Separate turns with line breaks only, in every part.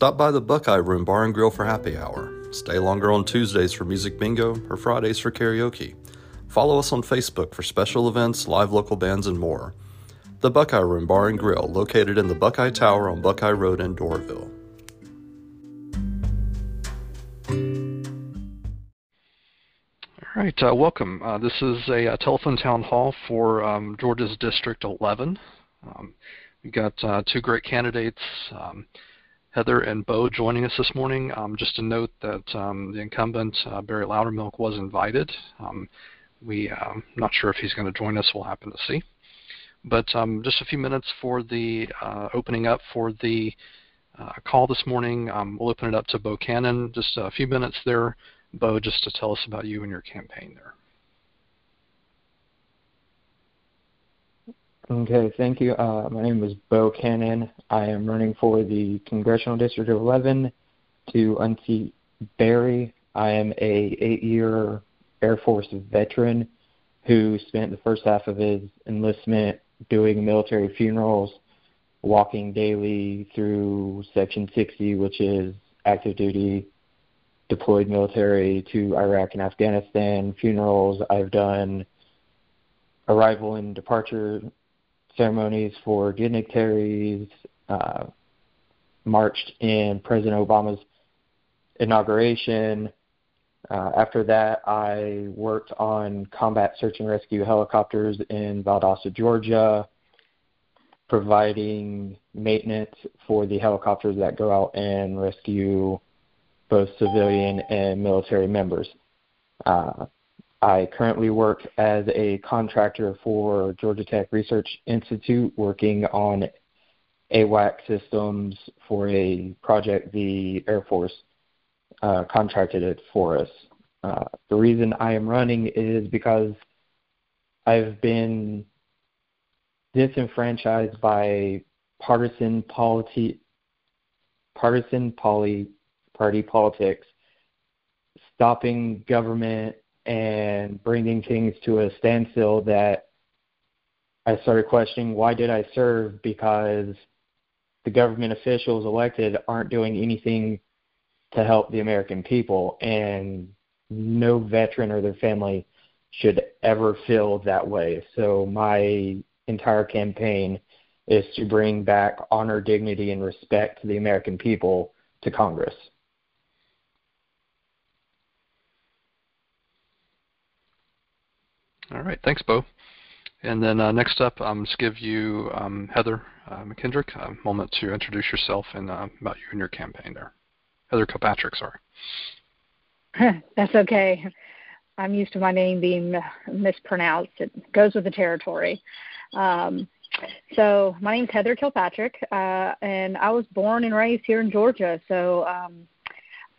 Stop by the Buckeye Room Bar and Grill for happy hour. Stay longer on Tuesdays for music bingo or Fridays for karaoke. Follow us on Facebook for special events, live local bands, and more. The Buckeye Room Bar and Grill, located in the Buckeye Tower on Buckeye Road in Doraville.
All right, uh, welcome. Uh, this is a, a, uh, telephone town hall for um, Georgia's District 11. Um, we've got uh, two great candidates, um, Heather and Bo, joining us this morning. Um, just to note that um, the incumbent, uh, Barry Loudermilk, was invited. Um, we, I'm not sure if he's going to join us. We'll happen to see. But just a few minutes for the uh, opening up for the call this morning. we'll open it up to Bo Cannon. Just a few minutes there. Bo, just to tell us about you and your campaign there.
Okay, thank you. Uh, my name is Bo Cannon. I am running for the Congressional District of 11 to unseat Barry. I am a eight-year Air Force veteran who spent the first half of his enlistment doing military funerals, walking daily through Section 60, which is active duty deployed military to Iraq and Afghanistan, funerals. I've done arrival and departure ceremonies for dignitaries, uh, marched in President Obama's inauguration. Uh, after that, I worked on combat search and rescue helicopters in Valdosta, Georgia, providing maintenance for the helicopters that go out and rescue both civilian and military members. Uh, I currently work as a contractor for Georgia Tech Research Institute, working on AWAC systems for a project the Air Force uh, contracted it for us. Uh, the reason I am running is because I've been disenfranchised by partisan partisan poly party politics, stopping government and bringing things to a standstill that I started questioning why did I serve because the government officials elected aren't doing anything to help the American people and no veteran or their family should ever feel that way. So my entire campaign is to bring back honor, dignity, and respect to the American people to Congress.
All right, thanks, Bo. And then uh, next up, I'm um, just give you um, Heather uh, McKendrick a moment to introduce yourself and uh, about you and your campaign there. Heather Kilpatrick, sorry.
That's okay. I'm used to my name being mispronounced. It goes with the territory. Um, so my name's Heather Kilpatrick, uh, and I was born and raised here in Georgia. So um,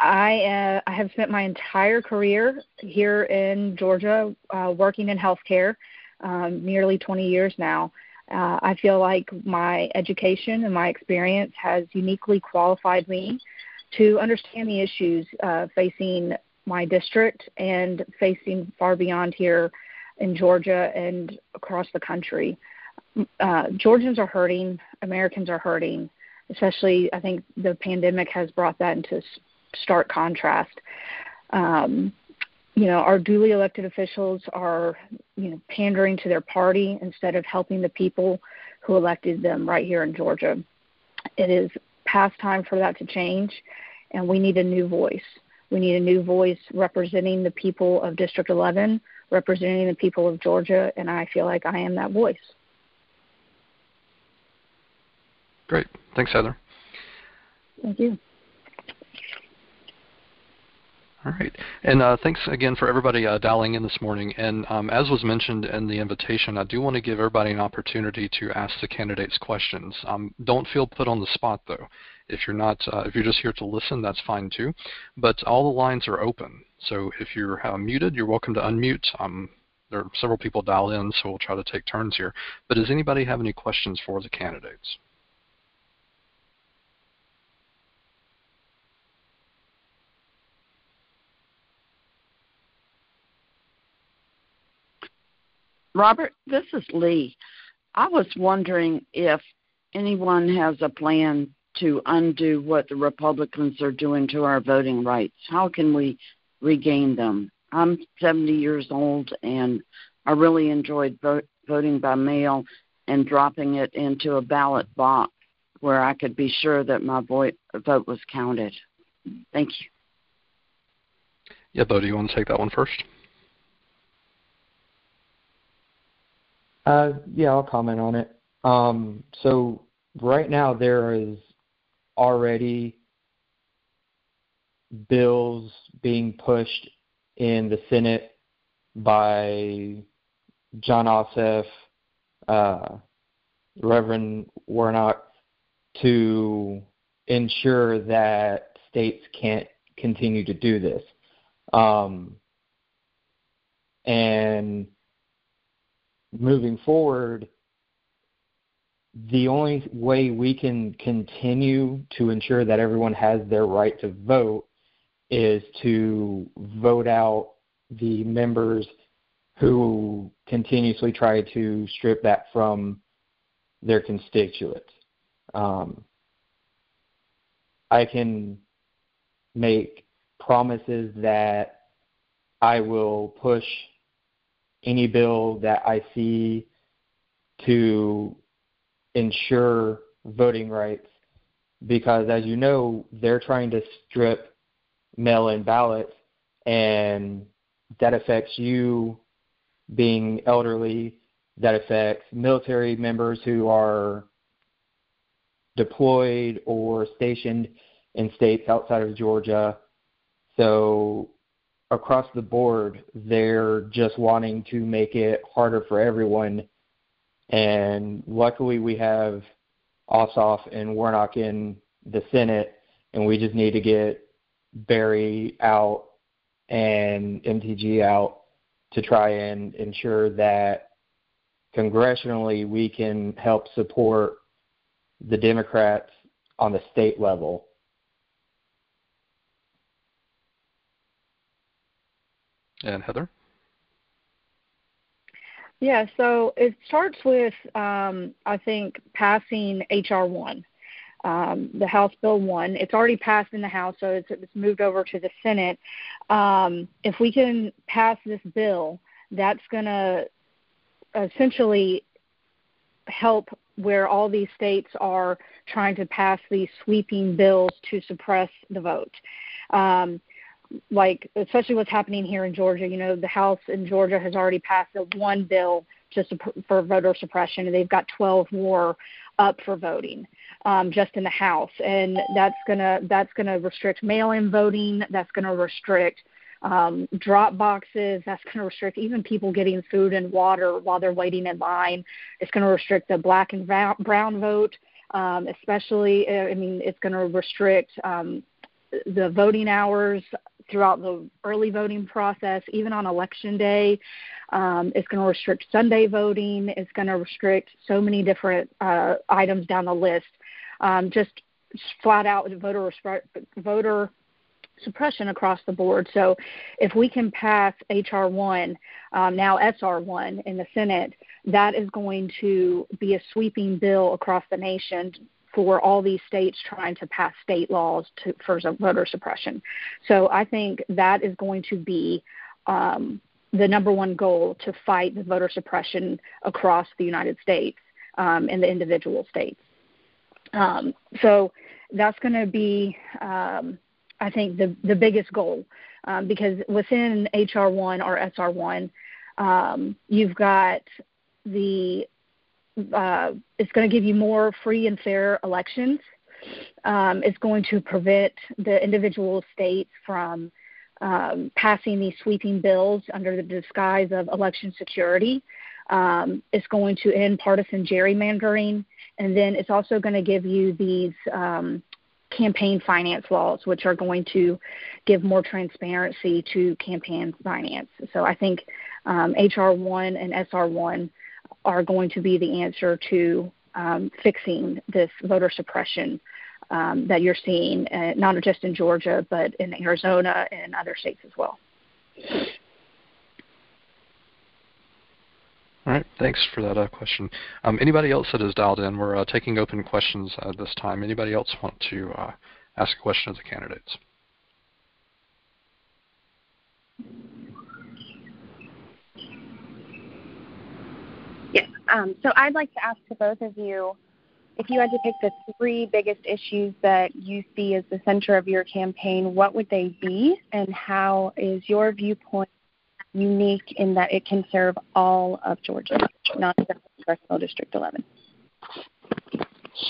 I uh, I have spent my entire career here in Georgia uh, working in healthcare, um, nearly 20 years now. Uh, I feel like my education and my experience has uniquely qualified me to understand the issues uh, facing my district and facing far beyond here in Georgia and across the country. Uh, Georgians are hurting, Americans are hurting, especially I think the pandemic has brought that into stark contrast. Um, you know, our duly elected officials are, you know, pandering to their party instead of helping the people who elected them right here in Georgia. It is past time for that to change, and we need a new voice. We need a new voice representing the people of District 11, representing the people of Georgia, and I feel like I am that voice.
Great. Thanks, Heather.
Thank you.
All right. And uh, thanks again for everybody uh, dialing in this morning. And um, as was mentioned in the invitation, I do want to give everybody an opportunity to ask the candidates questions. Um, don't feel put on the spot, though. If you're not, uh, if you're just here to listen, that's fine too. But all the lines are open. So if you're uh, muted, you're welcome to unmute. Um, there are several people dial in, so we'll try to take turns here. But does anybody have any questions for the candidates?
Robert, this is Lee. I was wondering if anyone has a plan to undo what the Republicans are doing to our voting rights? How can we regain them? I'm 70 years old and I really enjoyed vote, voting by mail and dropping it into a ballot box where I could be sure that my vote, vote was counted. Thank you.
Yeah, Bo, do you want to take that one first?
Uh, yeah, I'll comment on it. Um, so right now there is already bills being pushed in the Senate by Jon Ossoff, uh, Reverend Warnock, to ensure that states can't continue to do this. Um, and moving forward, the only way we can continue to ensure that everyone has their right to vote is to vote out the members who continuously try to strip that from their constituents. Um, I can make promises that I will push any bill that I see to ensure voting rights because, as you know, they're trying to strip mail in ballots, and that affects you being elderly, that affects military members who are deployed or stationed in states outside of Georgia. So across the board, they're just wanting to make it harder for everyone. And luckily, we have Ossoff and Warnock in the Senate, and we just need to get Barry out and MTG out to try and ensure that congressionally we can help support the Democrats on the state level
And Heather?
Yeah, so it starts with, um, I think, passing H.R. 1, um, the House Bill 1. It's already passed in the House, so it's, it's moved over to the Senate. Um, if we can pass this bill, that's going to essentially help where all these states are trying to pass these sweeping bills to suppress the vote. Um, like especially what's happening here in Georgia. You know, the House in Georgia has already passed a one bill just for voter suppression, and they've got 12 more up for voting um, just in the House, and that's gonna that's gonna restrict mail-in voting. That's gonna restrict um, drop boxes. That's going to restrict even people getting food and water while they're waiting in line. It's going to restrict the black and brown vote, um, especially. I mean, it's going to restrict um, the voting hours throughout the early voting process, even on election day. Um, it's going to restrict Sunday voting. It's going to restrict so many different uh, items down the list. Um, just flat out voter voter suppression across the board. So, if we can pass HR one, um, now SR one in the Senate, that is going to be a sweeping bill across the nation for all these states trying to pass state laws to, for voter suppression. So I think that is going to be um, the number one goal to fight the voter suppression across the United States um, and the individual states. Um, so that's going to be, um, I think, the, the biggest goal um, because within HR1 or SR1, um, you've got the uh, it's going to give you more free and fair elections. Um, it's going to prevent the individual states from um, passing these sweeping bills under the disguise of election security. Um, it's going to end partisan gerrymandering, and then it's also going to give you these um, campaign finance laws, which are going to give more transparency to campaign finance. So I think um, HR 1 and SR 1 are going to be the answer to um, fixing this voter suppression um, that you're seeing, uh, not just in Georgia, but in Arizona and other states as well.
All right, thanks for that uh, question. Um, anybody else that is dialed in, we're uh, taking open questions uh, this time. Anybody else want to uh, ask a question of the candidates?
Um, so I'd like to ask to both of you if you had to pick the three biggest issues that you see as the center of your campaign, what would they be, and how is your viewpoint unique in that it can serve all of Georgia, not just Congressional District 11.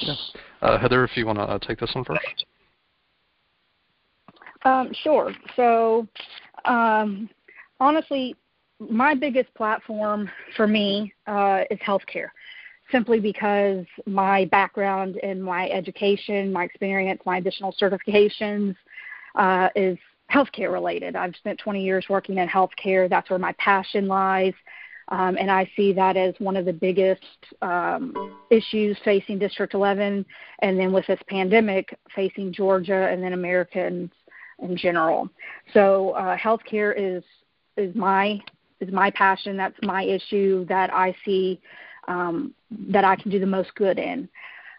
Yeah. Uh, Heather, if you want to uh, take this one first.
Um, sure. So, um, honestly, my biggest platform for me uh, is healthcare, simply because my background in my education, my experience, my additional certifications uh, is healthcare related. I've spent 20 years working in healthcare. That's where my passion lies. Um, and I see that as one of the biggest um, issues facing District 11, and then with this pandemic facing Georgia and then Americans in general. So uh, healthcare is is my is my passion. That's my issue that I see um, that I can do the most good in.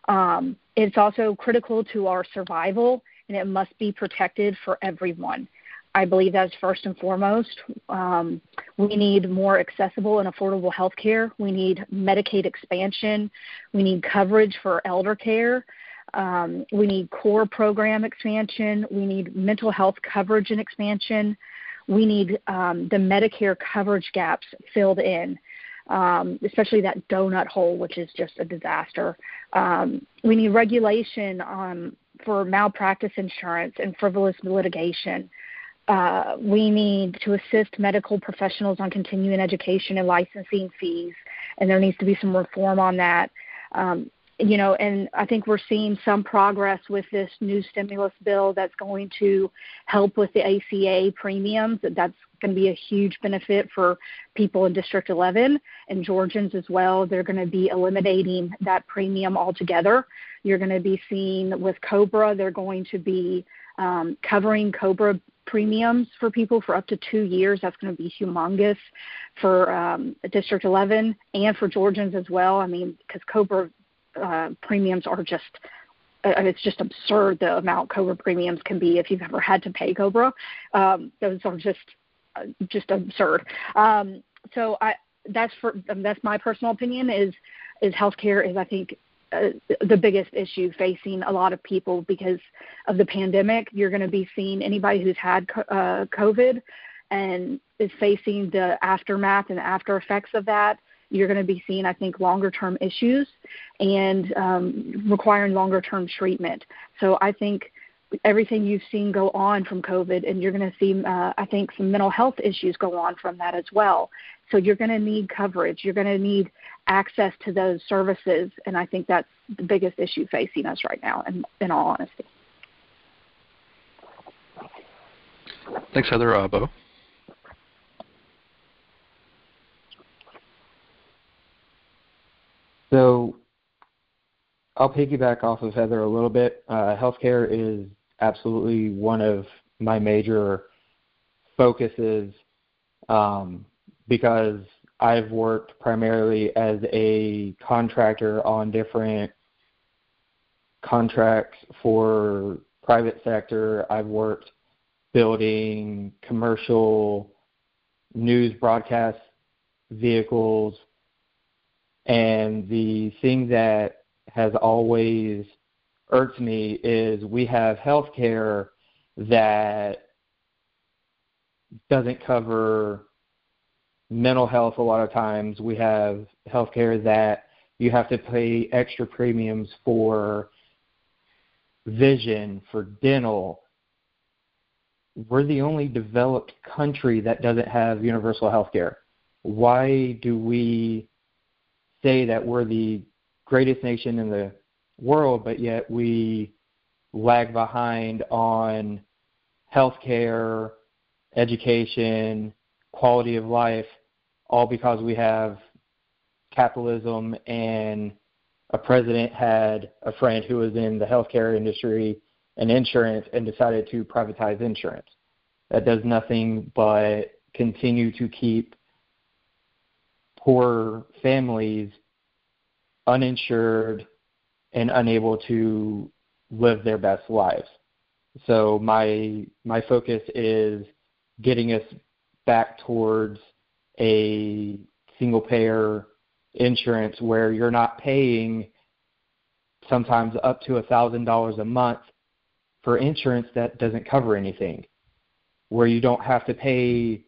Um, it's also critical to our survival and it must be protected for everyone. I believe that's first and foremost. Um, we need more accessible and affordable health care. We need Medicaid expansion. We need coverage for elder care. Um, we need core program expansion. We need mental health coverage and expansion. We need um, the Medicare coverage gaps filled in, um, especially that donut hole, which is just a disaster. Um, we need regulation on for malpractice insurance and frivolous litigation. Uh, we need to assist medical professionals on continuing education and licensing fees, and there needs to be some reform on that. Um, you know, and I think we're seeing some progress with this new stimulus bill that's going to help with the ACA premiums. That's going to be a huge benefit for people in District 11 and Georgians as well. They're going to be eliminating that premium altogether. You're going to be seeing with COBRA, they're going to be um, covering COBRA premiums for people for up to two years. That's going to be humongous for um, District 11 and for Georgians as well. I mean, because COBRA uh, premiums are just uh, it's just absurd the amount COBRA premiums can be if you've ever had to pay COBRA. Um, those are just uh, just absurd. Um, so I that's for um, that's my personal opinion is is healthcare is I think uh, the biggest issue facing a lot of people because of the pandemic. You're going to be seeing anybody who's had uh, COVID and is facing the aftermath and after effects of that you're going to be seeing, I think, longer term issues and um, requiring longer term treatment. So I think everything you've seen go on from COVID, and you're going to see, uh, I think, some mental health issues go on from that as well. So you're going to need coverage. You're going to need access to those services, and I think that's the biggest issue facing us right now. In, in all honesty.
Thanks, Heather. Uh, Bo.
So I'll piggyback off of Heather a little bit. Uh, healthcare is absolutely one of my major focuses um, because I've worked primarily as a contractor on different contracts for private sector. I've worked building commercial news broadcast vehicles and the thing that has always irked me is we have health care that doesn't cover mental health a lot of times. We have health care that you have to pay extra premiums for vision, for dental. We're the only developed country that doesn't have universal health care. Why do we say that we're the greatest nation in the world, but yet we lag behind on healthcare, education, quality of life, all because we have capitalism and a president had a friend who was in the healthcare industry and insurance and decided to privatize insurance. That does nothing but continue to keep poor families uninsured and unable to live their best lives. So my my focus is getting us back towards a single payer insurance where you're not paying sometimes up to a thousand dollars a month for insurance that doesn't cover anything where you don't have to pay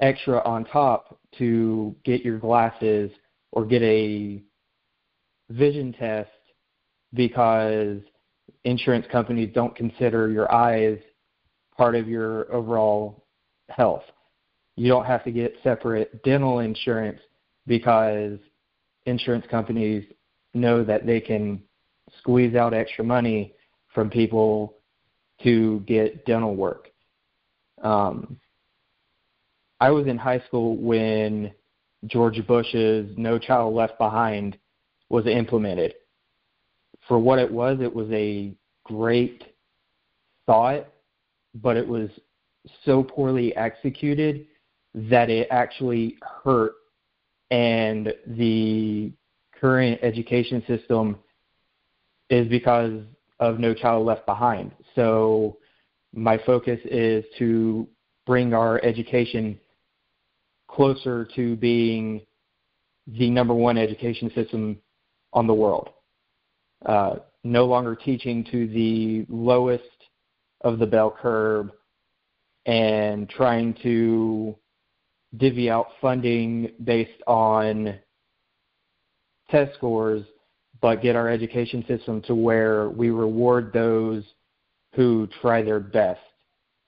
extra on top to get your glasses or get a vision test because insurance companies don't consider your eyes part of your overall health. You don't have to get separate dental insurance because insurance companies know that they can squeeze out extra money from people to get dental work. Um, I was in high school when George Bush's No Child Left Behind was implemented. For what it was, it was a great thought, but it was so poorly executed that it actually hurt. And the current education system is because of No Child Left Behind. So my focus is to bring our education closer to being the number one education system on the world. Uh, no longer teaching to the lowest of the bell curve and trying to divvy out funding based on test scores, but get our education system to where we reward those who try their best.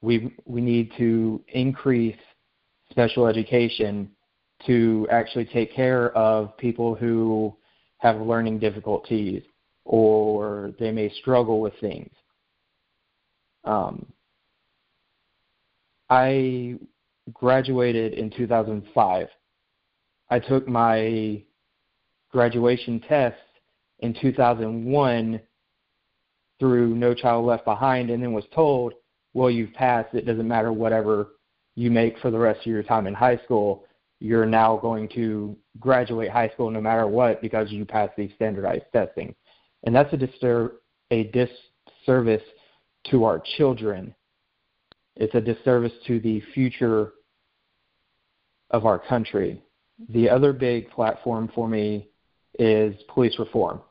We we need to increase special education to actually take care of people who have learning difficulties or they may struggle with things. Um, I graduated in 2005. I took my graduation test in 2001 through No Child Left Behind and then was told, well, you've passed. It doesn't matter whatever you make for the rest of your time in high school. You're now going to graduate high school no matter what because you passed these standardized testing. And that's a, distur- a disservice to our children. It's a disservice to the future of our country. The other big platform for me is police reform.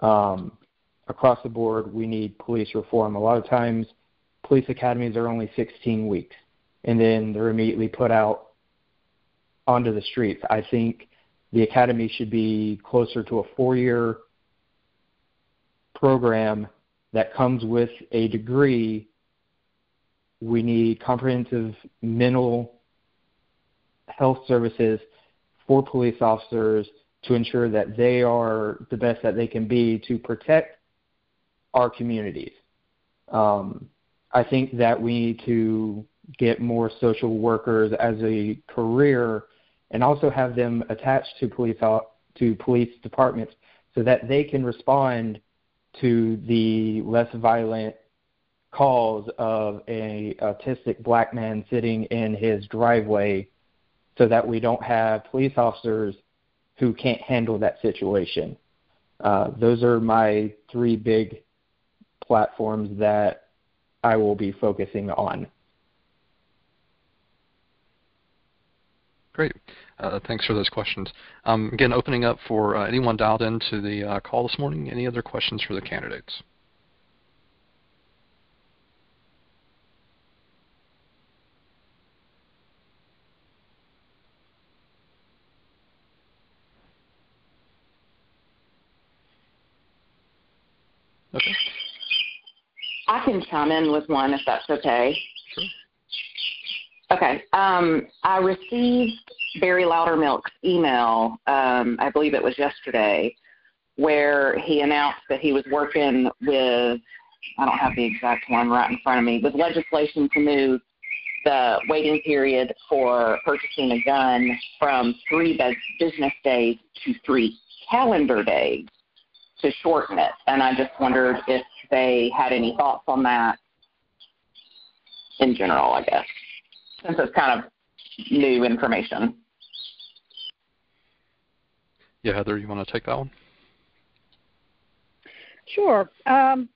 Um, across the board, we need police reform. A lot of times, police academies are only 16 weeks, and then they're immediately put out onto the streets. I think the academy should be closer to a four year program that comes with a degree. We need comprehensive mental health services for police officers to ensure that they are the best that they can be to protect our communities. Um, I think that we need to get more social workers as a career and also have them attached to police to police departments so that they can respond to the less violent calls of a autistic black man sitting in his driveway so that we don't have police officers who can't handle that situation. Uh, those are my three big platforms that I will be focusing on.
Great. Uh, thanks for those questions. Um, again, opening up for uh, anyone dialed into the uh, call this morning. Any other questions for the candidates? Okay.
I can chime in with one if that's okay.
Sure.
Okay. Um, I received Barry Loudermilk's email, um, I believe it was yesterday, where he announced that he was working with, I don't have the exact one right in front of me, with legislation to move the waiting period for purchasing a gun from three business days to three calendar days to shorten it. And I just wondered if they had any thoughts on that in general, I guess, since it's kind of new information.
yeah, Heather, you want to take that one?
Sure. Um,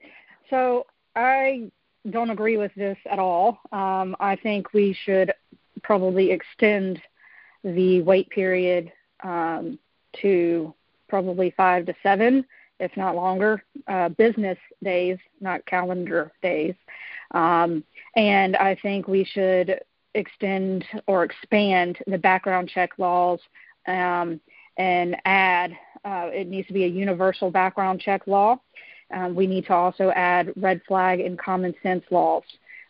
so I don't agree with this at all. Um, I think we should probably extend the wait period um, to probably five to seven, if not longer, uh, business days, not calendar days. Um, and I think we should extend or expand the background check laws um, and add uh, it needs to be a universal background check law. Um, we need to also add red flag and common sense laws.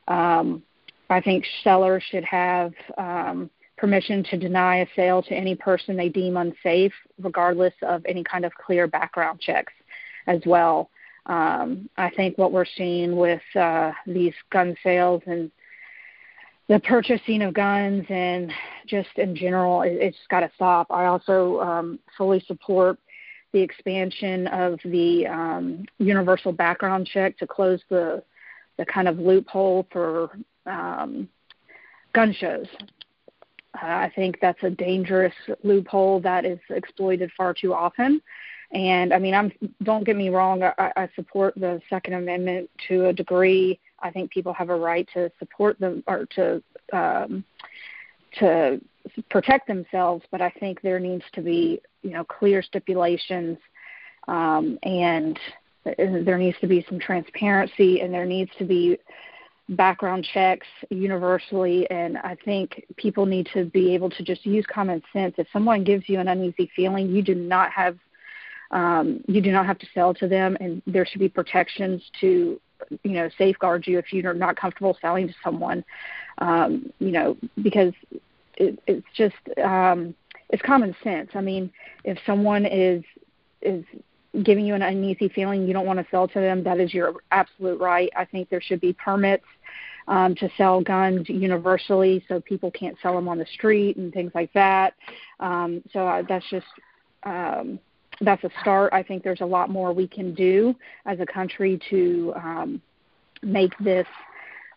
Um, I think sellers should have um, permission to deny a sale to any person they deem unsafe, regardless of any kind of clear background checks as well. Um, I think what we're seeing with uh, these gun sales and the purchasing of guns and just in general, it, it's got to stop. I also um, fully support the expansion of the um, universal background check to close the the kind of loophole for um, gun shows. Uh, I think that's a dangerous loophole that is exploited far too often. And I mean, I'm don't get me wrong. I, I support the Second Amendment to a degree. I think people have a right to support them or to um, to protect themselves, but I think there needs to be you know clear stipulations um, and there needs to be some transparency and there needs to be background checks universally and i think people need to be able to just use common sense. If someone gives you an uneasy feeling you do not have um, you do not have to sell to them and there should be protections to you know safeguard you if you're not comfortable selling to someone um, you know because it, it's just um, it's common sense i mean if someone is is giving you an uneasy feeling you don't want to sell to them, that is your absolute right. I think there should be permits um, to sell guns universally so people can't sell them on the street and things like that. Um, so uh, that's just um, that's a start. I think there's a lot more we can do as a country to um, make this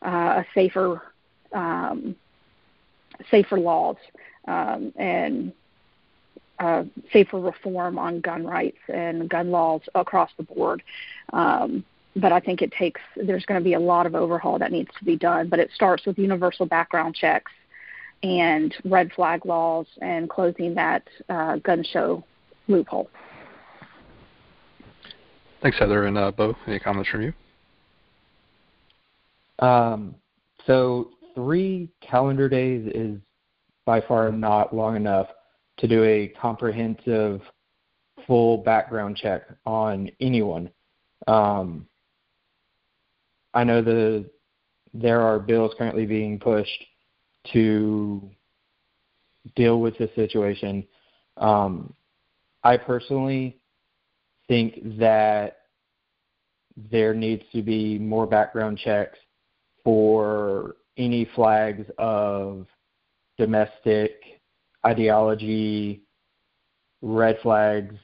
uh, a safer um, safer laws um, and uh, safer reform on gun rights and gun laws across the board. Um, but I think it takes, there's going to be a lot of overhaul that needs to be done. But it starts with universal background checks and red flag laws and closing that uh, gun show loophole.
Thanks, Heather. And uh, Bo, any comments from you?
Um, so three calendar days is by far not long enough to do a comprehensive full background check on anyone. Um, I know the there are bills currently being pushed to deal with this situation. Um, I personally think that there needs to be more background checks for any flags of domestic ideology, red flags,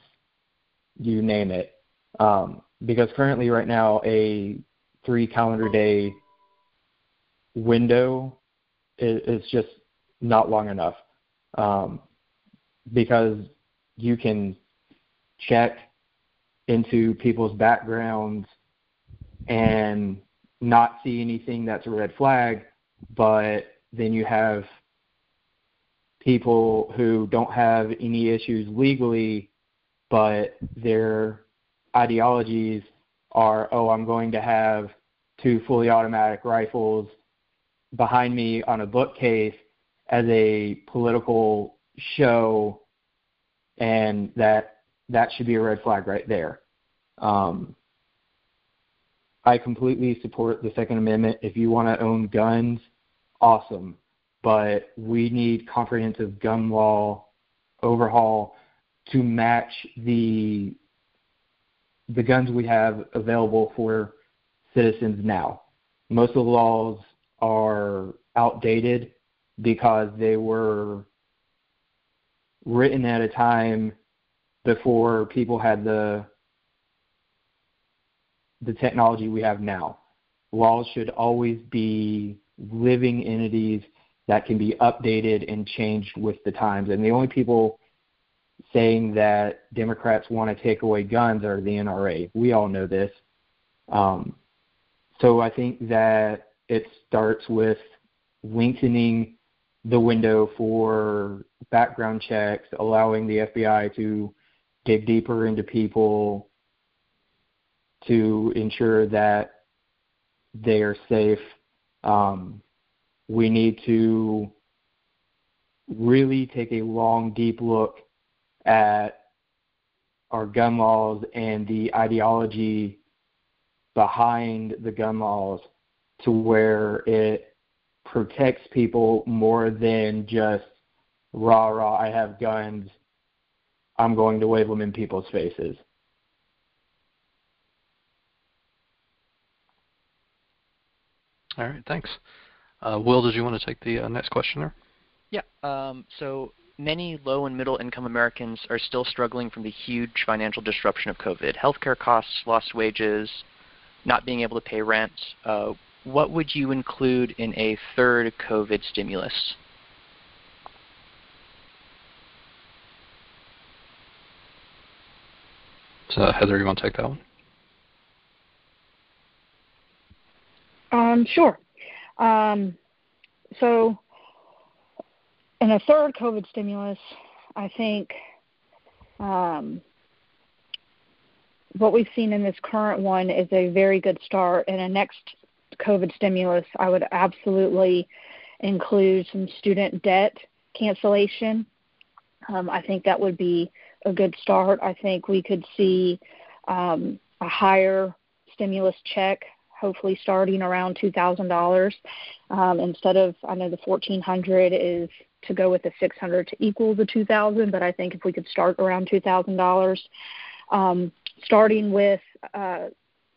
you name it. Um, because currently, right now, a three calendar day window is, is just not long enough. Um, because you can check into people's backgrounds and not see anything that's a red flag, but then you have people who don't have any issues legally, but their ideologies are, oh, I'm going to have two fully automatic rifles behind me on a bookcase as a political show, and that that should be a red flag right there. Um, I completely support the Second Amendment. If you want to own guns, awesome but we need comprehensive gun law overhaul to match the the guns we have available for citizens now. Most of the laws are outdated because they were written at a time before people had the the technology we have now. Laws should always be living entities that can be updated and changed with the times. And the only people saying that Democrats want to take away guns are the NRA. We all know this. Um, so I think that it starts with lengthening the window for background checks, allowing the FBI to dig deeper into people to ensure that they are safe. Um, we need to really take a long, deep look at our gun laws and the ideology behind the gun laws to where it protects people more than just rah rah I have guns I'm going to wave them in people's faces.
All right, thanks. Uh, Will, did you want to take the uh, next question there?
Yeah. Um, so many low and middle income Americans are still struggling from the huge financial disruption of COVID. Healthcare costs, lost wages, not being able to pay rent. Uh, what would you include in a third COVID stimulus?
So, Heather, you want to take that one?
Um, sure. Um, so, in a third COVID stimulus, I think um, what we've seen in this current one is a very good start. In a next COVID stimulus, I would absolutely include some student debt cancellation. Um, I think that would be a good start. I think we could see um, a higher stimulus check, hopefully starting around two thousand dollars um, instead of. I know the fourteen hundred is to go with the six hundred to equal the two thousand, but I think if we could start around two thousand dollars, um, starting with. Uh,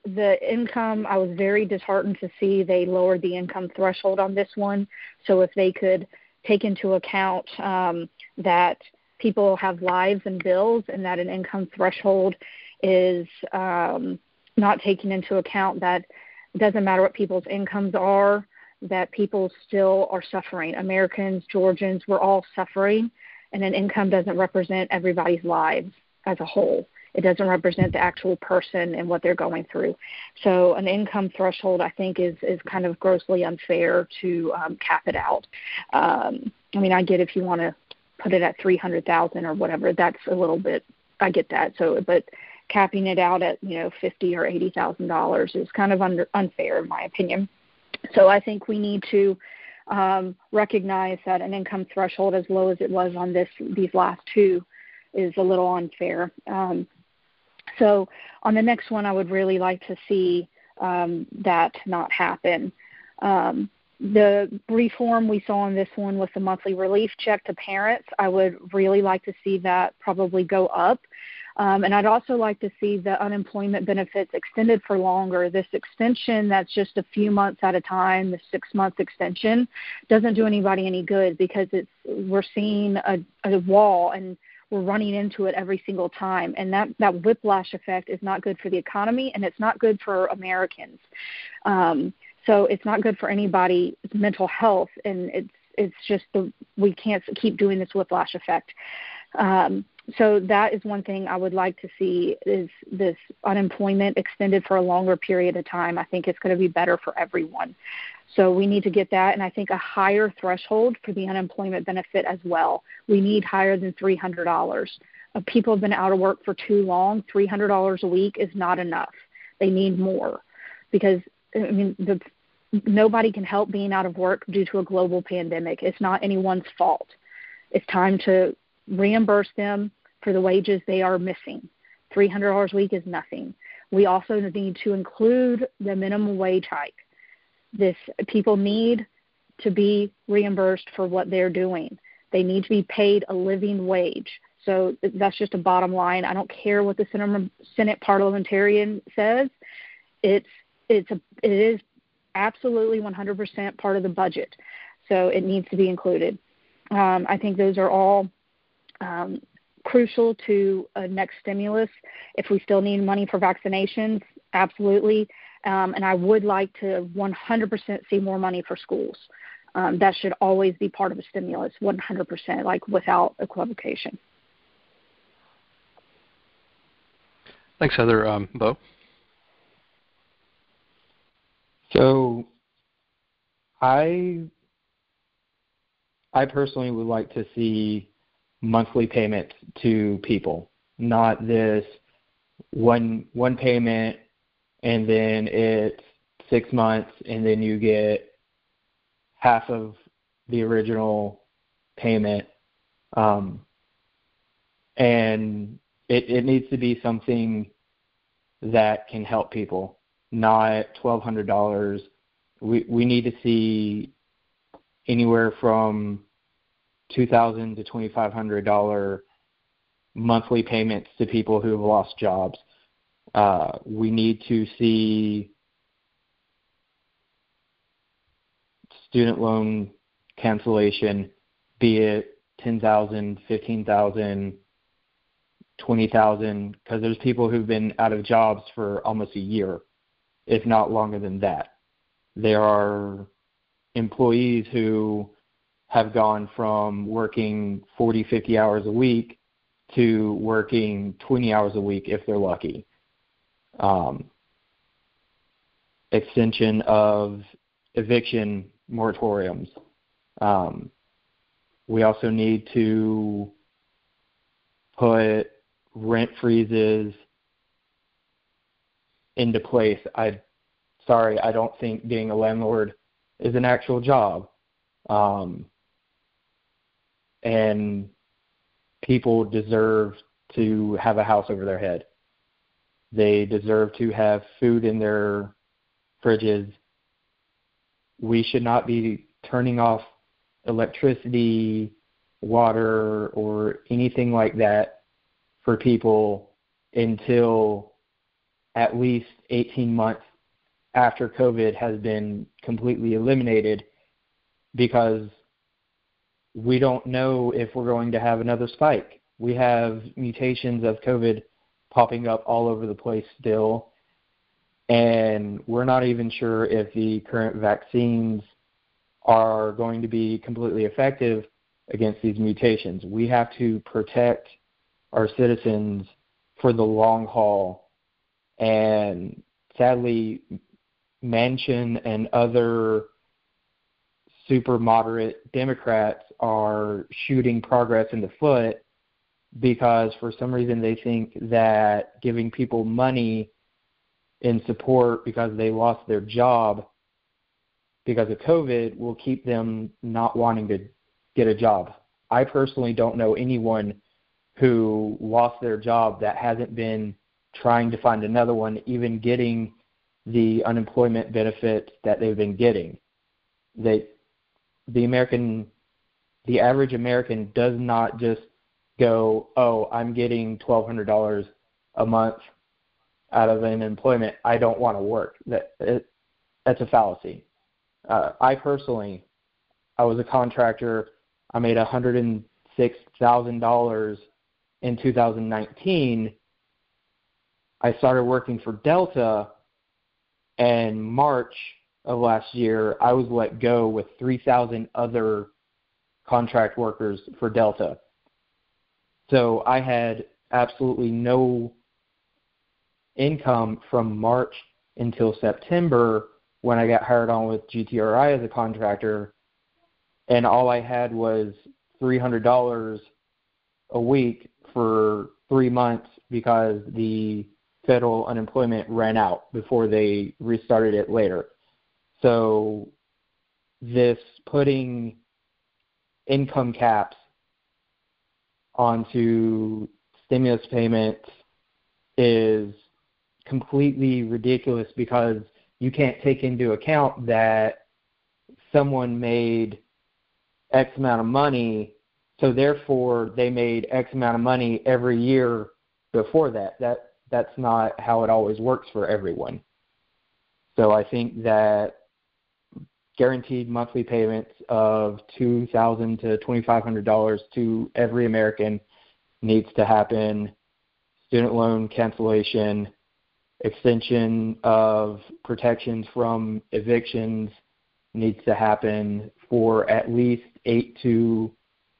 the income, I was very disheartened to see they lowered the income threshold on this one. So if they could take into account um, that people have lives and bills, and that an income threshold is um, not taking into account that it doesn't matter what people's incomes are, that people still are suffering. Americans, Georgians, we're all suffering, and an income doesn't represent everybody's lives as a whole. It doesn't represent the actual person and what they're going through. So an income threshold, I think, is is kind of grossly unfair to um, cap it out. Um, I mean, I get if you want to put it at 300,000 or whatever, that's a little bit I get that. So but capping it out at, you know, 50 or 80,000 dollars is kind of under, unfair in my opinion. So I think we need to um, recognize that an income threshold as low as it was on this these last two is a little unfair. Um, so on the next one, I would really like to see um, that not happen. Um, the reform we saw on this one with the monthly relief check to parents, I would really like to see that probably go up. Um, and I'd also like to see the unemployment benefits extended for longer. This extension that's just a few months at a time, the six month extension, doesn't do anybody any good because it's we're seeing a, a wall and we're running into it every single time. And that, that whiplash effect is not good for the economy and it's not good for Americans. Um, so it's not good for anybody's mental health, and it's it's just the we can't keep doing this whiplash effect. Um, so that is one thing I would like to see is this unemployment extended for a longer period of time. I think it's going to be better for everyone. So we need to get that, and I think a higher threshold for the unemployment benefit as well. We need higher than three hundred dollars. People have been out of work for too long. Three hundred dollars a week is not enough. They need more because I mean the nobody can help being out of work due to a global pandemic. It's not anyone's fault. It's time to reimburse them for the wages they are missing. $300 a week is nothing. We also need to include the minimum wage hike. This people need to be reimbursed for what they're doing. They need to be paid a living wage. So that's just a bottom line. I don't care what the Senate parliamentarian says. It's it's a it is absolutely 100% part of the budget. So it needs to be included. Um, I think those are all um, crucial to a next stimulus. If we still need money for vaccinations, absolutely. Um, and I would like to 100% see more money for schools. Um, that should always be part of a stimulus, 100%, like without equivocation.
Thanks, Heather. Um, Bo?
So I I personally would like to see monthly payments to people, not this one one payment and then it's six months and then you get half of the original payment. Um, and it, it needs to be something that can help people, not twelve hundred dollars. We we need to see anywhere from $2,000 to twenty five hundred dollar monthly payments to people who have lost jobs. Uh, we need to see student loan cancellation, be it ten thousand, fifteen thousand, twenty thousand, because there's people who've been out of jobs for almost a year, if not longer than that. There are employees who have gone from working 40, 50 hours a week to working 20 hours a week if they're lucky. Um, extension of eviction moratoriums. Um, we also need to put rent freezes into place. I sorry, I don't think being a landlord is an actual job. Um, and people deserve to have a house over their head. They deserve to have food in their fridges. We should not be turning off electricity, water, or anything like that for people until at least 18 months after COVID has been completely eliminated because we don't know if we're going to have another spike. We have mutations of COVID popping up all over the place still, and we're not even sure if the current vaccines are going to be completely effective against these mutations. We have to protect our citizens for the long haul, and sadly, Manchin and other super moderate Democrats are shooting progress in the foot because for some reason they think that giving people money in support because they lost their job because of COVID will keep them not wanting to get a job. I personally don't know anyone who lost their job that hasn't been trying to find another one, even getting the unemployment benefit that they've been getting. That the American, the average American does not just go, oh, I'm getting $1,200 a month out of unemployment. I don't want to work. That it, that's a fallacy. Uh, I personally, I was a contractor. I made $106,000 in 2019. I started working for Delta, and March of last year, I was let go with 3,000 other contract workers for Delta. So I had absolutely no income from March until September when I got hired on with GTRI as a contractor, and all I had was $300 a week for three months because the federal unemployment ran out before they restarted it later. So this putting income caps onto stimulus payments is completely ridiculous because you can't take into account that someone made X amount of money, so therefore they made X amount of money every year before that. That that's not how it always works for everyone. So I think that guaranteed monthly payments of two thousand to twenty five hundred dollars to every American needs to happen. Student loan cancellation, extension of protections from evictions needs to happen for at least eight to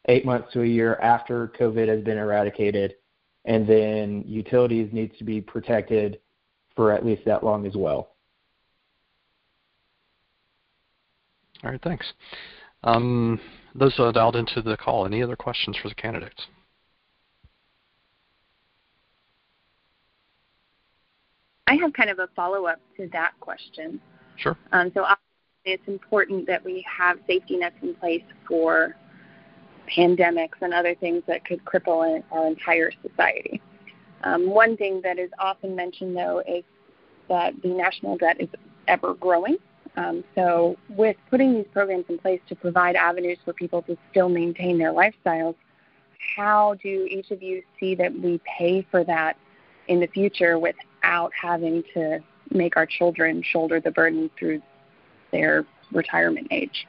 eight months to a year after COVID has been eradicated. And then utilities needs to be protected for at least that long as well.
All right, thanks. Um, those uh, dialed into the call, any other questions for the candidates?
I have kind of a follow up to that question.
Sure.
Um, so it's important that we have safety nets in place for pandemics and other things that could cripple our entire society. Um, one thing that is often mentioned, though, is that the national debt is ever growing. Um, so, with putting these programs in place to provide avenues for people to still maintain their lifestyles, how do each of you see that we pay for that in the future without having to make our children shoulder the burden through their retirement age?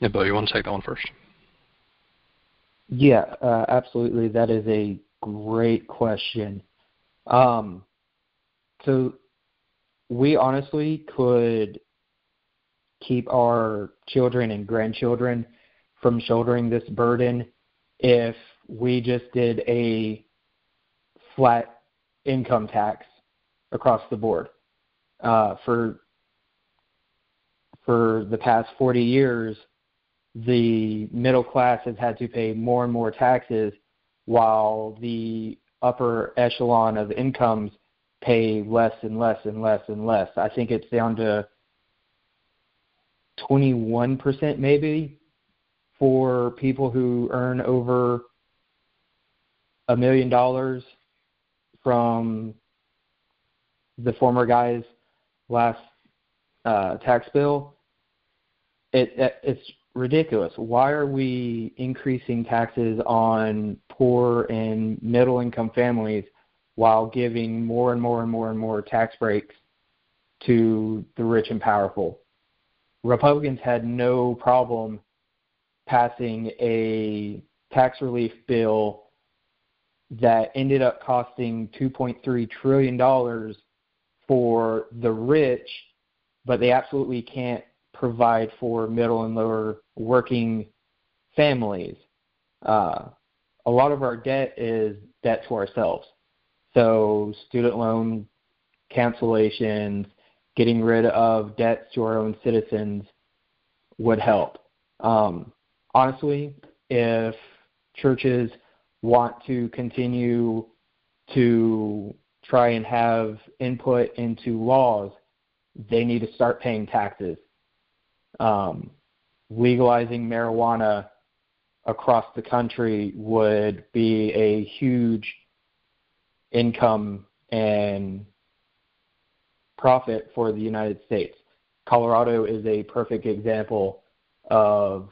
Yeah, Bill, you want to take that one first?
Yeah, uh, absolutely. That is a great question. Um, so we honestly could keep our children and grandchildren from shouldering this burden if we just did a flat income tax across the board. Uh, for for the past 40 years, the middle class has had to pay more and more taxes while the upper echelon of incomes pay less and less and less and less. I think it's down to 21% maybe for people who earn over a million dollars from the former guy's last uh, tax bill. It, it it's ridiculous. Why are we increasing taxes on poor and middle income families while giving more and more and more and more tax breaks to the rich and powerful? Republicans had no problem passing a tax relief bill that ended up costing $2.3 trillion for the rich, but they absolutely can't provide for middle and lower working families. Uh, a lot of our debt is debt to ourselves. So student loan cancellations, getting rid of debts to our own citizens would help. Um, honestly, if churches want to continue to try and have input into laws, they need to start paying taxes um, legalizing marijuana across the country would be a huge income and profit for the United States. Colorado is a perfect example of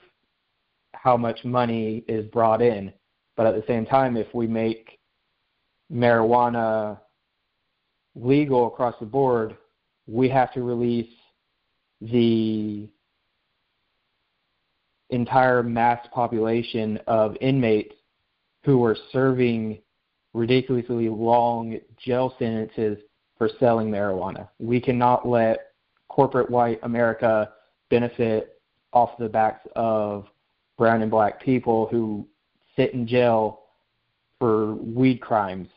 how much money is brought in. But at the same time, if we make marijuana legal across the board, we have to release the entire mass population of inmates who were serving ridiculously long jail sentences for selling marijuana. We cannot let corporate white America benefit off the backs of brown and black people who sit in jail for weed crimes.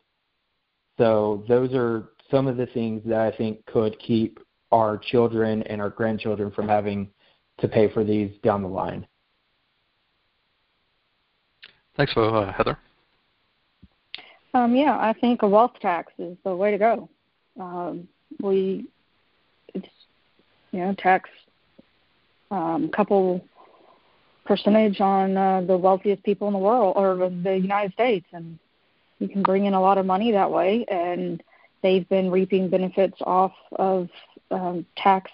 So those are some of the things that I think could keep our children and our grandchildren from having to pay for these down the line.
Thanks, uh, Heather.
Um, yeah, I think a wealth tax is the way to go. Um, we, it's, you know, tax um, a couple percentage on uh, the wealthiest people in the world or the United States, and you can bring in a lot of money that way. And they've been reaping benefits off of um, tax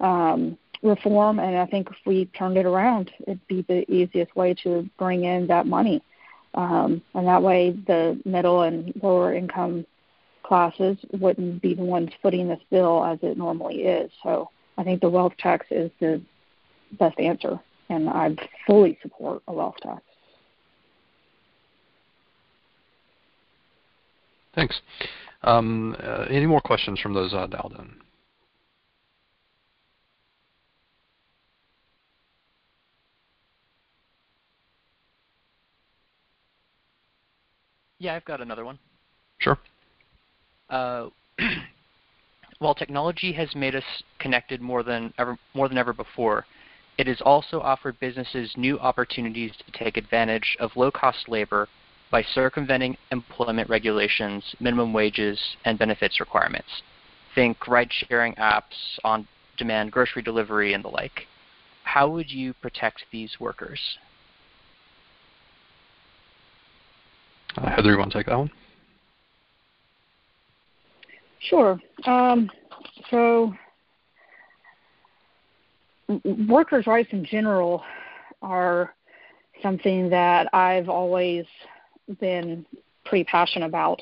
um, reform, and I think if we turned it around, it'd be the easiest way to bring in that money. Um, and that way, the middle and lower income classes wouldn't be the ones footing this bill as it normally is. So I think the wealth tax is the best answer, and I fully support a wealth tax.
Thanks. Um, uh, any more questions from those uh, dialed in?
Yeah, I've got another one.
Sure.
Uh, while technology has made us connected more than ever, more than ever before, it has also offered businesses new opportunities to take advantage of low-cost labor by circumventing employment regulations, minimum wages, and benefits requirements. Think ride-sharing apps, on-demand grocery delivery, and the like. How would you protect these workers?
Uh, Heather, you want to take that one?
Sure. Um, so, workers' rights in general are something that I've always been pretty passionate about.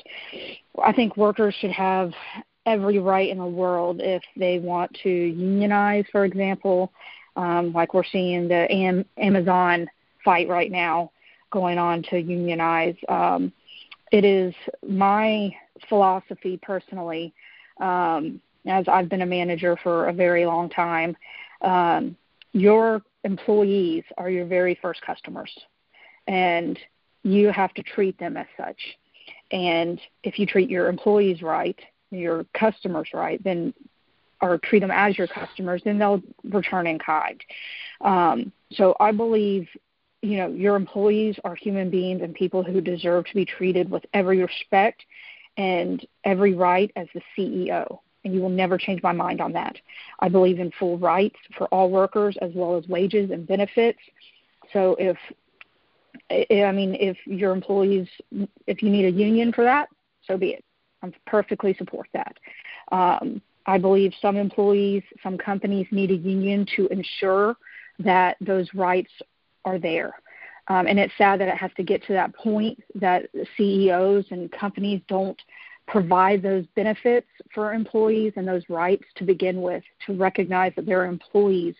I think workers should have every right in the world if they want to unionize, for example, um, like we're seeing the Am- Amazon fight right now going on to unionize. Um, it is my philosophy personally, um, as I've been a manager for a very long time. Um, your employees are your very first customers, and you have to treat them as such. And if you treat your employees right, your customers right, then or treat them as your customers, then they'll return in kind. Um, so I believe, you know, your employees are human beings and people who deserve to be treated with every respect and every right as the CEO. And you will never change my mind on that. I believe in full rights for all workers as well as wages and benefits. So if I mean, if your employees, if you need a union for that, so be it. I perfectly support that. Um, I believe some employees, some companies need a union to ensure that those rights are there. Um, and it's sad that it has to get to that point that CEOs and companies don't provide those benefits for employees and those rights to begin with to recognize that their employees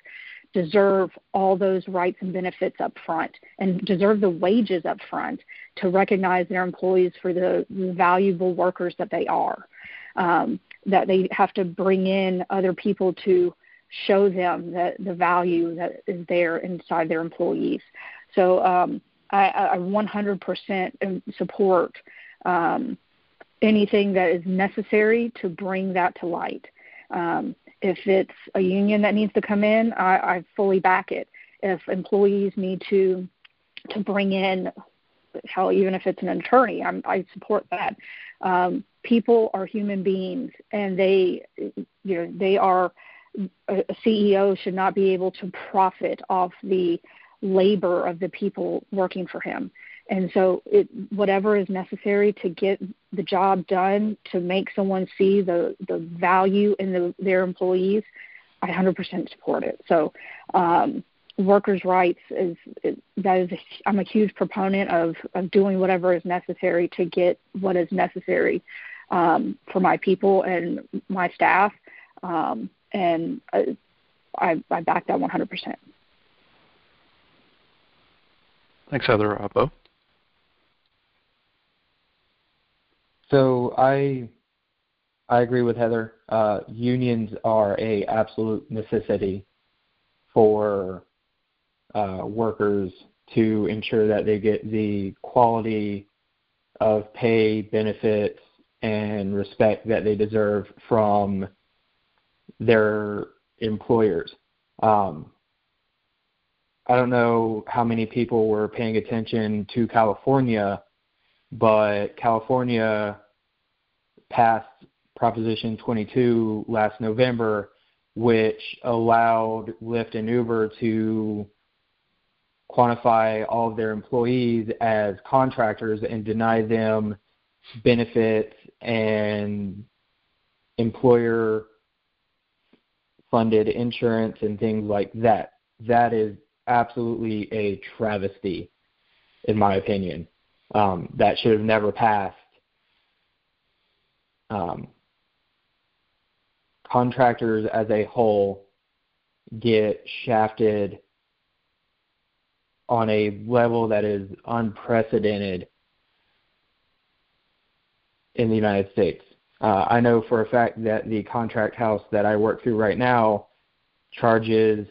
deserve all those rights and benefits up front and deserve the wages up front to recognize their employees for the valuable workers that they are. Um, that they have to bring in other people to show them that the value that is there inside their employees. So um, I, I 100% support um, anything that is necessary to bring that to light. Um, if it's a union that needs to come in, I, I fully back it. If employees need to to bring in, hell, even if it's an attorney, I'm, I support that. Um, people are human beings, and they, you know, they are. A CEO should not be able to profit off the labor of the people working for him. And so, it, whatever is necessary to get the job done to make someone see the the value in the, their employees, I 100% support it. So, um, workers' rights is, is that is a, I'm a huge proponent of of doing whatever is necessary to get what is necessary um, for my people and my staff, um, and I, I, I back that 100%.
Thanks, Heather. Uh, Bo?
So I I agree with Heather. Uh, unions are a absolute necessity for uh, workers to ensure that they get the quality of pay, benefits, and respect that they deserve from their employers. Um, I don't know how many people were paying attention to California but California passed Proposition 22 last November, which allowed Lyft and Uber to quantify all of their employees as contractors and deny them benefits and employer funded insurance and things like that. That is absolutely a travesty, in my opinion um, that should have never passed. Um, contractors as a whole get shafted on a level that is unprecedented in the United States. Uh, I know for a fact that the contract house that I work through right now charges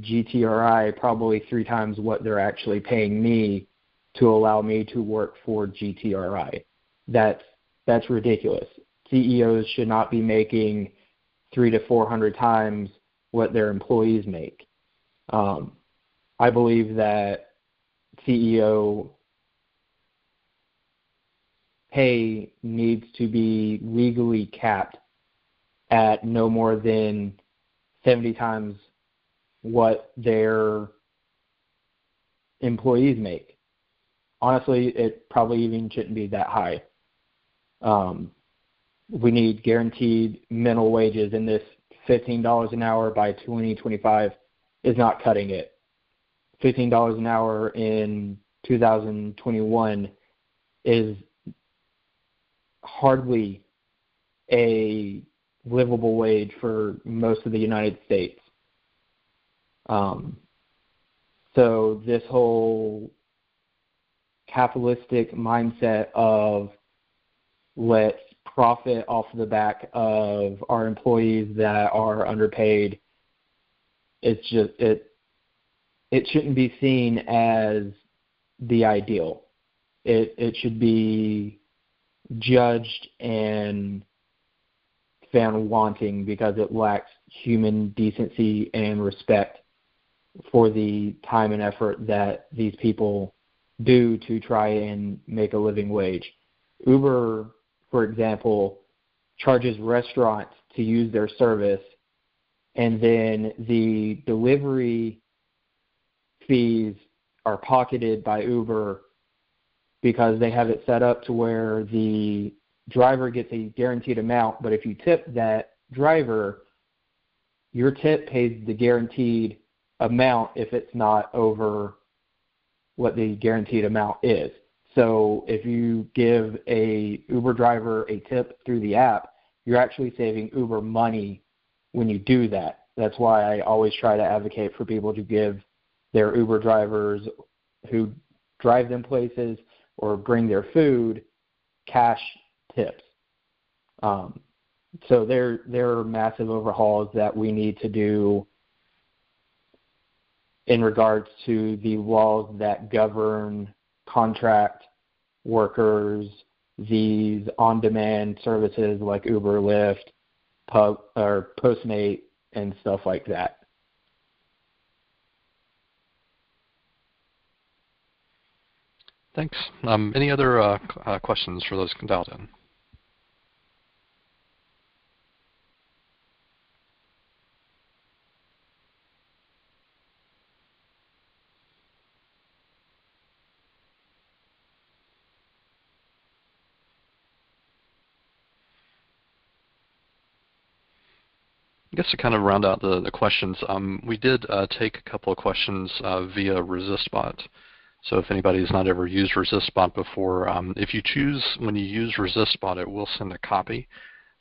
GTRI probably three times what they're actually paying me to allow me to work for GTRI. That's that's ridiculous. CEOs should not be making three to four hundred times what their employees make. Um, I believe that CEO pay needs to be legally capped at no more than 70 times what their employees make. Honestly, it probably even shouldn't be that high. Um, we need guaranteed minimal wages, and this $15 an hour by 2025 is not cutting it. $15 an hour in 2021 is hardly a livable wage for most of the United States. Um, so this whole capitalistic mindset of let's profit off the back of our employees that are underpaid it's just it it shouldn't be seen as the ideal it it should be judged and found wanting because it lacks human decency and respect for the time and effort that these people do to try and make a living wage. Uber, for example, charges restaurants to use their service, and then the delivery fees are pocketed by Uber because they have it set up to where the driver gets a guaranteed amount, but if you tip that driver, your tip pays the guaranteed amount if it's not over what the guaranteed amount is. So if you give a Uber driver a tip through the app, you're actually saving Uber money when you do that. That's why I always try to advocate for people to give their Uber drivers who drive them places or bring their food cash tips. Um, so there there are massive overhauls that we need to do in regards to the laws that govern contract workers, these on-demand services like Uber, Lyft, Pub, or Postmate, and stuff like that.
Thanks. Um, any other uh, uh, questions for those dialed in? I guess to kind of round out the, the questions, um, we did uh, take a couple of questions uh, via ResistBot. So if anybody has not ever used ResistBot before, um, if you choose, when you use ResistBot, it will send a copy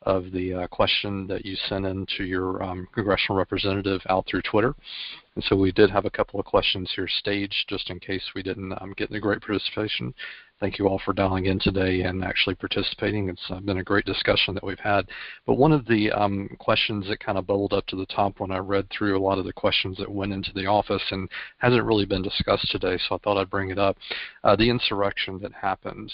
of the uh, question that you sent in to your um, congressional representative out through Twitter. And so we did have a couple of questions here staged just in case we didn't um, get the great participation thank you all for dialing in today and actually participating. It's uh, been a great discussion that we've had. But one of the um, questions that kind of bubbled up to the top when I read through a lot of the questions that went into the office and hasn't really been discussed today, so I thought I'd bring it up. Uh, the insurrection that happened.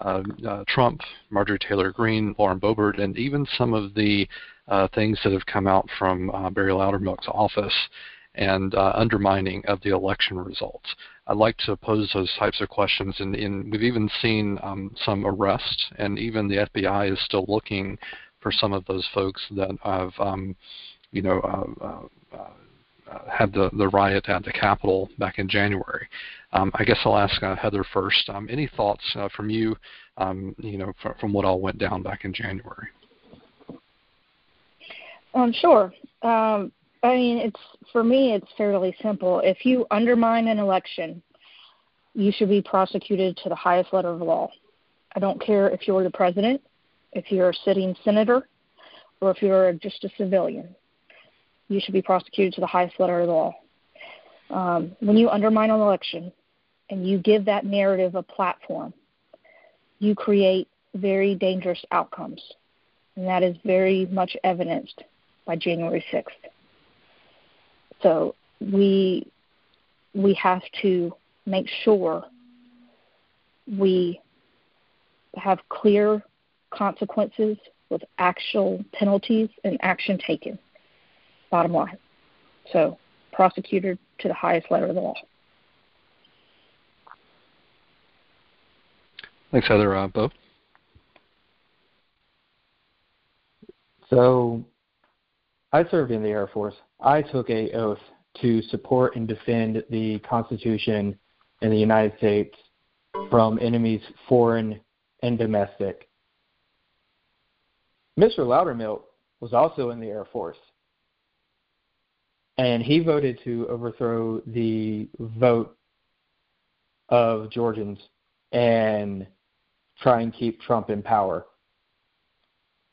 Um, uh, Trump, Marjorie Taylor Greene, Lauren Boebert, and even some of the uh, things that have come out from uh, Barry Loudermilk's office and uh, undermining of the election results. I'd like to pose those types of questions, and, and we've even seen um, some arrests, and even the FBI is still looking for some of those folks that have, um, you know, uh, uh, had the, the riot at the Capitol back in January. Um, I guess I'll ask uh, Heather first. Um, any thoughts uh, from you, um, you know, fr- from what all went down back in January?
Um, sure. Um, I mean, it's for me, it's fairly simple. If you undermine an election, you should be prosecuted to the highest letter of the law. I don't care if you're the president, if you're a sitting senator, or if you're just a civilian. You should be prosecuted to the highest letter of the law. Um, when you undermine an election and you give that narrative a platform, you create very dangerous outcomes. And that is very much evidenced by January 6th. So we we have to make sure we have clear consequences with actual penalties and action taken. Bottom line. So, prosecuted to the highest letter of the law.
Thanks, Heather. Uh, Bo?
So, I served in the Air Force. I took a oath to support and defend the Constitution in the United States from enemies foreign and domestic. Mr. Loudermilk was also in the Air Force, and he voted to overthrow the vote of Georgians and try and keep Trump in power.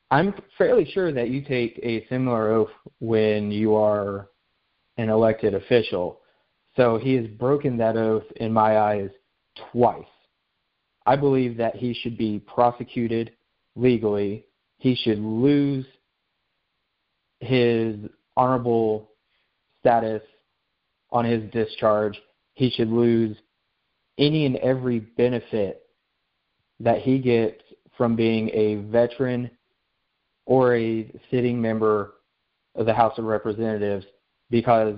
I'm fairly sure that you take a similar oath when you are an elected official. So he has broken that oath in my eyes twice. I believe that he should be prosecuted legally. He should lose his honorable status on his discharge. He should lose any and every benefit that he gets from being a veteran or a sitting member of the House of Representatives because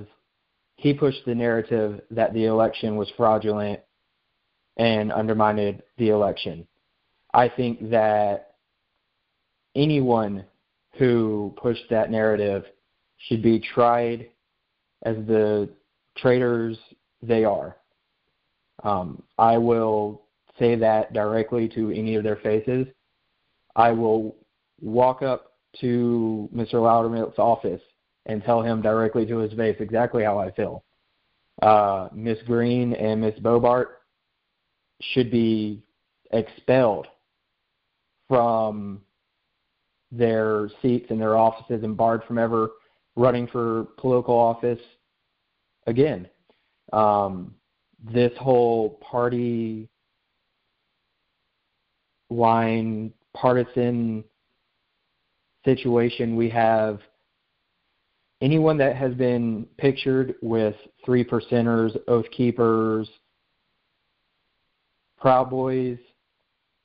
he pushed the narrative that the election was fraudulent and undermined the election. I think that anyone who pushed that narrative should be tried as the traitors they are. Um, I will say that directly to any of their faces. I will walk up to Mr. Loudermilk's office and tell him directly to his face exactly how I feel. Uh, Miss Greene and Miss Boebert should be expelled from their seats in their offices and barred from ever running for political office again. Um, this whole party line partisan situation we have anyone that has been pictured with three percenters, oath keepers, proud boys,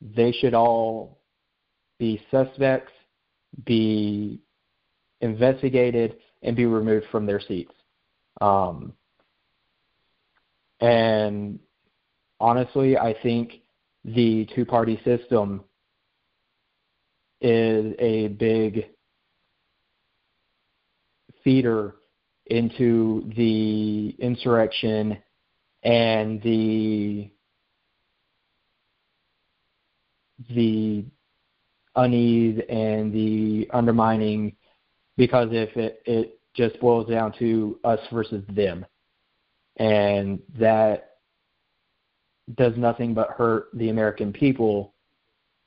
they should all be suspects, be investigated, and be removed from their seats. Um, and honestly, I think the two party system is a big feeder into the insurrection and the the unease and the undermining because if it, it just boils down to us versus them and that does nothing but hurt the American people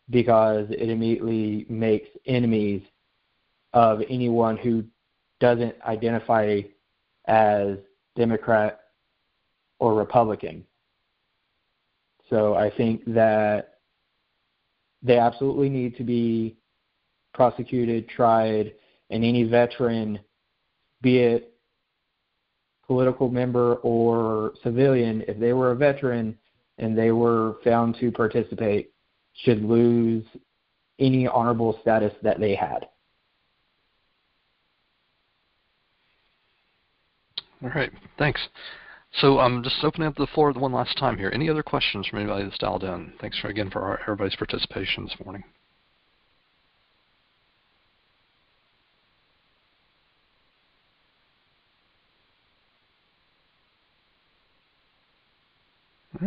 because it immediately makes enemies of anyone who doesn't identify as Democrat or Republican. So I think that they absolutely need to be prosecuted, tried, and any veteran, be it political member or civilian, if they were a veteran and they were found to participate, should lose any honorable status that they had.
All right, thanks. So I'm um, just opening up the floor one last time here. Any other questions from anybody that's dialed in? Thanks for, again for our, everybody's participation this morning.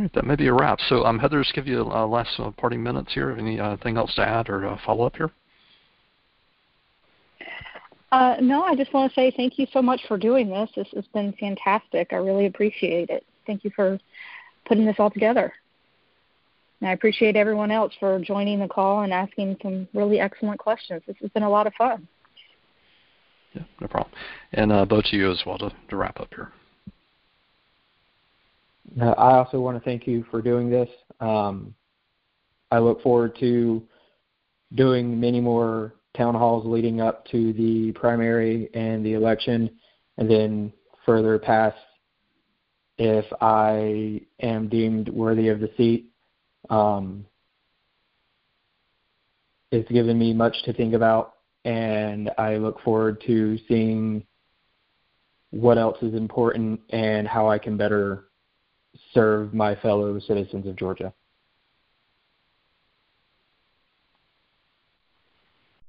All right, that may be a wrap. So um, Heather, just give you uh, last uh, parting minutes here. Anything uh, else to add or uh, follow up here?
Uh, no, I just want to say thank you so much for doing this. This has been fantastic. I really appreciate it. Thank you for putting this all together. And I appreciate everyone else for joining the call and asking some really excellent questions. This has been a lot of fun.
Yeah, no problem. And uh, both to you as well to, to wrap up here.
I also want to thank you for doing this. Um, I look forward to doing many more town halls leading up to the primary and the election, and then further past if I am deemed worthy of the seat. Um, it's given me much to think about, and I look forward to seeing what else is important and how I can better serve my fellow citizens of Georgia.